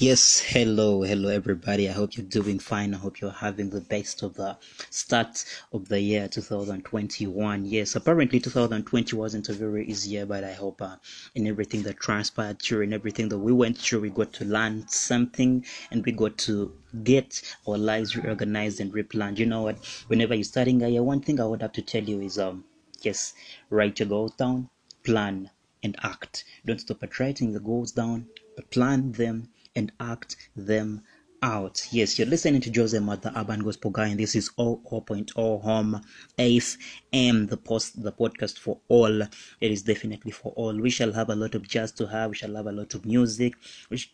Yes, hello, hello everybody. I hope you're doing fine. I hope you're having the best of the start of the year 2021. Yes, apparently 2020 wasn't a very easy year, but I hope uh, in everything that transpired during everything that we went through, we got to learn something and we got to get our lives reorganized and replanned. You know what? Whenever you're starting a year, one thing I would have to tell you is um yes, write your goals down, plan and act. Don't stop at writing the goals down, but plan them and act them out. Yes, you're listening to JozeMat the Urban Gospel Guy, and this is 0.0 Home FM, the post, the podcast for all. It is definitely for all. We shall have a lot of jazz to have. We shall have a lot of music. We,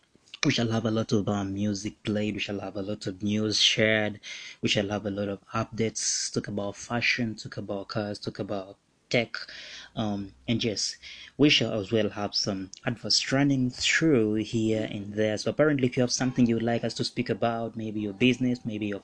we shall have a lot of um, music played. We shall have a lot of news shared. We shall have a lot of updates. Talk about fashion. Talk about cars. Talk about tech um, and yes we shall as well have some adverts running through here and there. So apparently if you have something you would like us to speak about maybe your business maybe your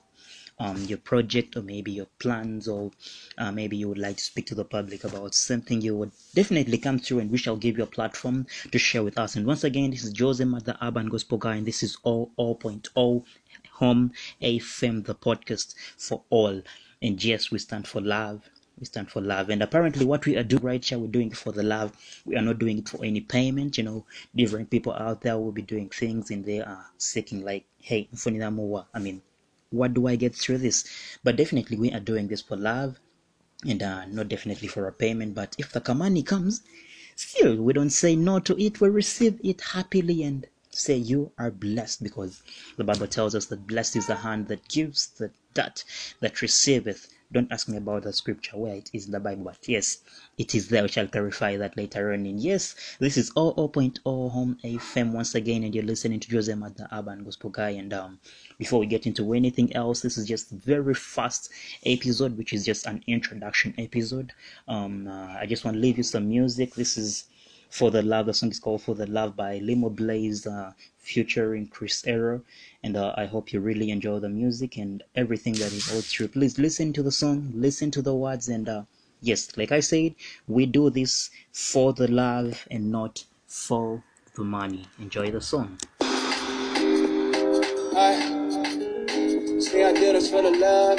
um, your project or maybe your plans or uh, maybe you would like to speak to the public about something you would definitely come through and we shall give you a platform to share with us. And once again this is Jose the Urban Gospel Guy and this is all 0.0 Home FM the podcast for all. And yes we stand for love we stand for love. And apparently what we are doing right here we're doing it for the love. We are not doing it for any payment you know. Different people out there will be doing things and they are seeking like hey i mean what do i get through this? But definitely we are doing this for love and uh, not definitely for a payment. But if the kamani comes still we don't say no to it. We receive it happily and say you are blessed because the bible tells us that blessed is the hand that gives the that that receiveth don't ask me about the scripture where it is in the Bible, but yes, it is there. We shall clarify that later on. And yes, this is 00.0 Home FM once again, and you're listening to Jose the Urban Gospel Guy. And um, before we get into anything else, this is just very fast episode, which is just an introduction episode. Um, uh, I just want to leave you some music. This is for the Love. The song is called For the Love by Limoblaze, uh, featuring Kris Eroh. And uh, I hope you really enjoy the music and everything that is all through. Please listen to the song, listen to the words, and uh, yes, like I said, we do this for the love and not for the money. Enjoy the song. I say I did this for the love.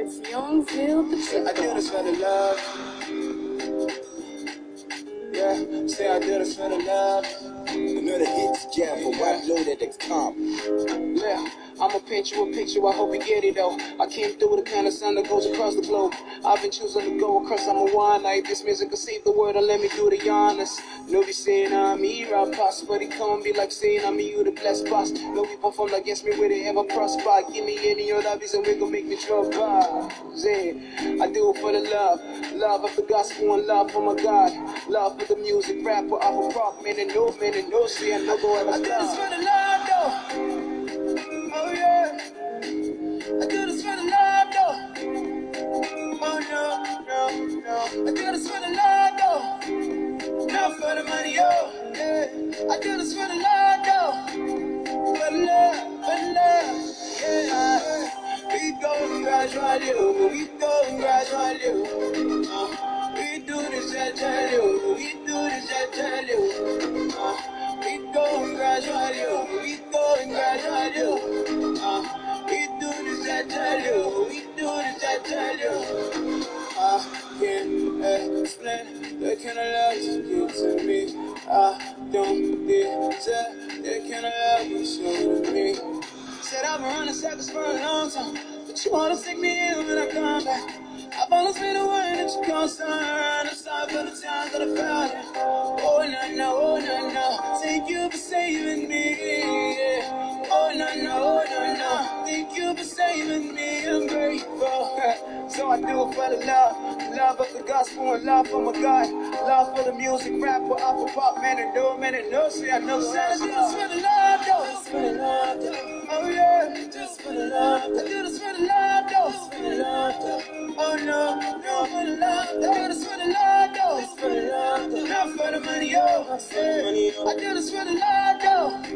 It's Youngville I did this for the love. Say I did for the love. Another hits jam for white loaded XCOM. Yeah, I'ma paint you a picture, I hope you get it though. I came through the kind of sun that goes across the globe. I've been choosing to go across, I'm a one night. This music will save the world and let me do the honest. No be saying I'm right pass, but it can't be like saying I'm you, the blessed boss. No people formed against me, where they ever prosper. Give me any other reason, we gon' make me drop by. Yeah, I do it for the love, love of the gospel and love for my God. Love for the music, rap, or a rock, man, and no, man, and no, see, I know go ever I do this for the love, though. This for the love, though. Not for the money, oh yeah. I do this for the love, though. For the love, for the love, yeah. We go gradually, we go gradually. Can't explain the kind of love you give to me. I don't deserve the kind of love you show to me. Said I've been running circles for a long time, but you wanna take me in when I come back. I've always been aware that you're concerned. I'm sorry for the times that I felt it. Oh, no, no, oh, no, no. Thank you for saving me. Yeah. Oh, no, no, oh, no, no. Thank you for saving me. I'm grateful. So I do it for the love. Love of the gospel and love for my God. Love for the music, rap, for alpha pop, man, and do, man, and no. See, I know so I do this for the love, though. Just for the love, though. Oh, yeah. Just for the love. I do this for the love, though. Just for the love, though. Oh no, no for the love. I do this for the love, though. It's for the love, though. Not for the money, yo. I do this for the love, though.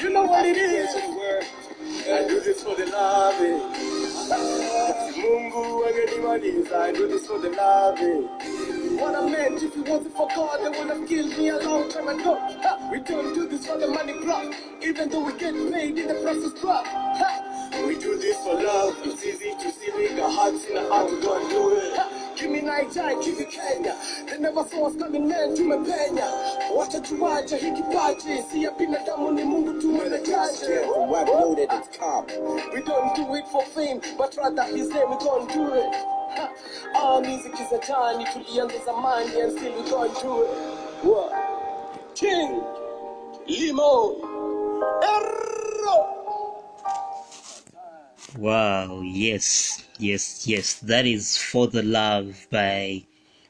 You know what it is. I do this for the love. Mungu. I do this for the love. What I meant, if it wasn't for God, they would have killed me a long time ago. Ha, we don't do this for the money block, even though we get paid in the process drop. Ha, we do this for love. It's easy to see we got hearts in the heart, we don't do it. Ha, Kimi Niger, Kimi Kenya. Never saw us coming tumepenya. Wacha tuwache hiki pachi, si ya binadamu ni Mungu tumelejaje. From what loaded it's calm. We don't do it for fame, but rather his name we gon' do it. Our music is a tiny, tulianza zamani and still we gon' do it. What? King, Limo, Erro. Wow, yes, yes, yes. That is For the Love by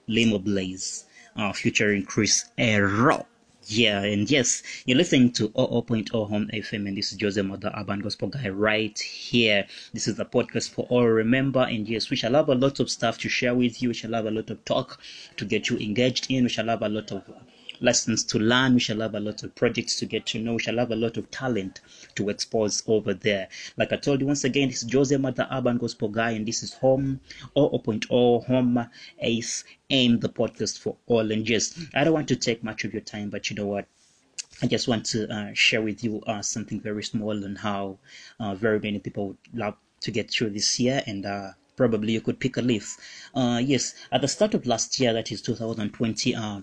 Limoblaze, uh, featuring Kris Eroh. Yeah, and yes, you're listening to 00.0 Home FM, and this is JozeMat the Urban Gospel Guy right here. This is the podcast for all. Remember, and yes, we shall have a lot of stuff to share with you. We shall have a lot of talk to get you engaged in. We shall have a lot of lessons to learn. We shall have a lot of projects to get to know. We shall have a lot of talent to expose over there. Like I told you once again, this is JozeMat the Urban Gospel Guy, and this is Home 0.0 Home Ace Aim, the podcast for all. And yes, I don't want to take much of your time, but you know what? I just want to uh, share with you uh, something very small and how uh, very many people would love to get through this year and uh, probably you could pick a leaf. Uh, yes, at the start of last year, that is 2020, uh,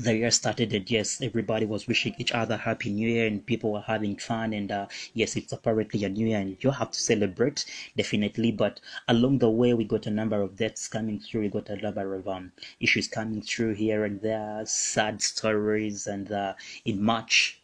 the year started and yes everybody was wishing each other happy new year and people were having fun and uh, yes it's apparently a new year and you have to celebrate definitely. But along the way we got a number of deaths coming through. We got a number of um, issues coming through here and there sad stories and uh, in march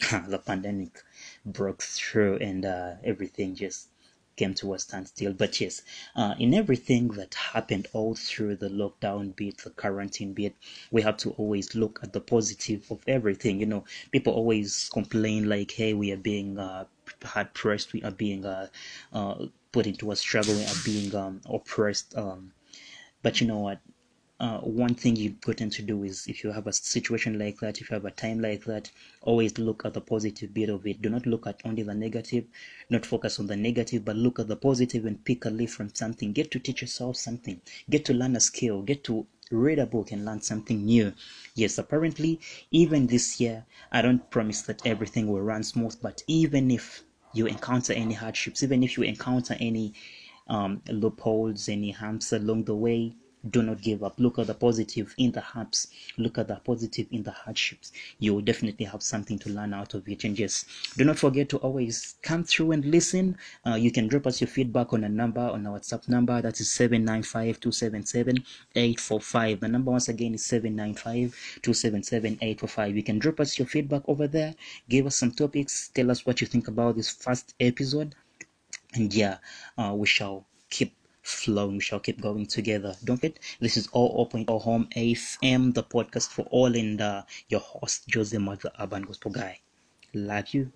the pandemic broke through and uh, everything just came to a standstill. But yes, uh, in everything that happened all through the lockdown bit, the quarantine bit, we have to always look at the positive of everything. You know, people always complain like, "Hey, we are being uh, hard pressed, we are being uh, uh, put into a struggle, we are being um, oppressed." Um, but you know what? Uh, one thing you in to do is if you have a situation like that, if you have a time like that, always look at the positive bit of it. Do not look at only the negative, not focus on the negative, but look at the positive and pick a leaf from something. Get to teach yourself something, get to learn a skill, get to read a book and learn something new. Yes, apparently, even this year, I don't promise that everything will run smooth, but even if you encounter any hardships, even if you encounter any um, loopholes, any humps along the way, do not give up. Look at the positive in the humps. Look at the positive in the hardships. You will definitely have something to learn out of. And yes, do not forget to always come through and listen. Uh, you can drop us your feedback on a number, on our WhatsApp number. That is 795-277-845. The number once again is 795-277-845. You can drop us your feedback over there. Give us some topics. Tell us what you think about this first episode. And yeah, uh, we shall keep flowing. We shall keep going together. Don't forget, this is all open all home AFM, the podcast for all, and uh, your host JozeMat the Urban Gospel Guy. Love you.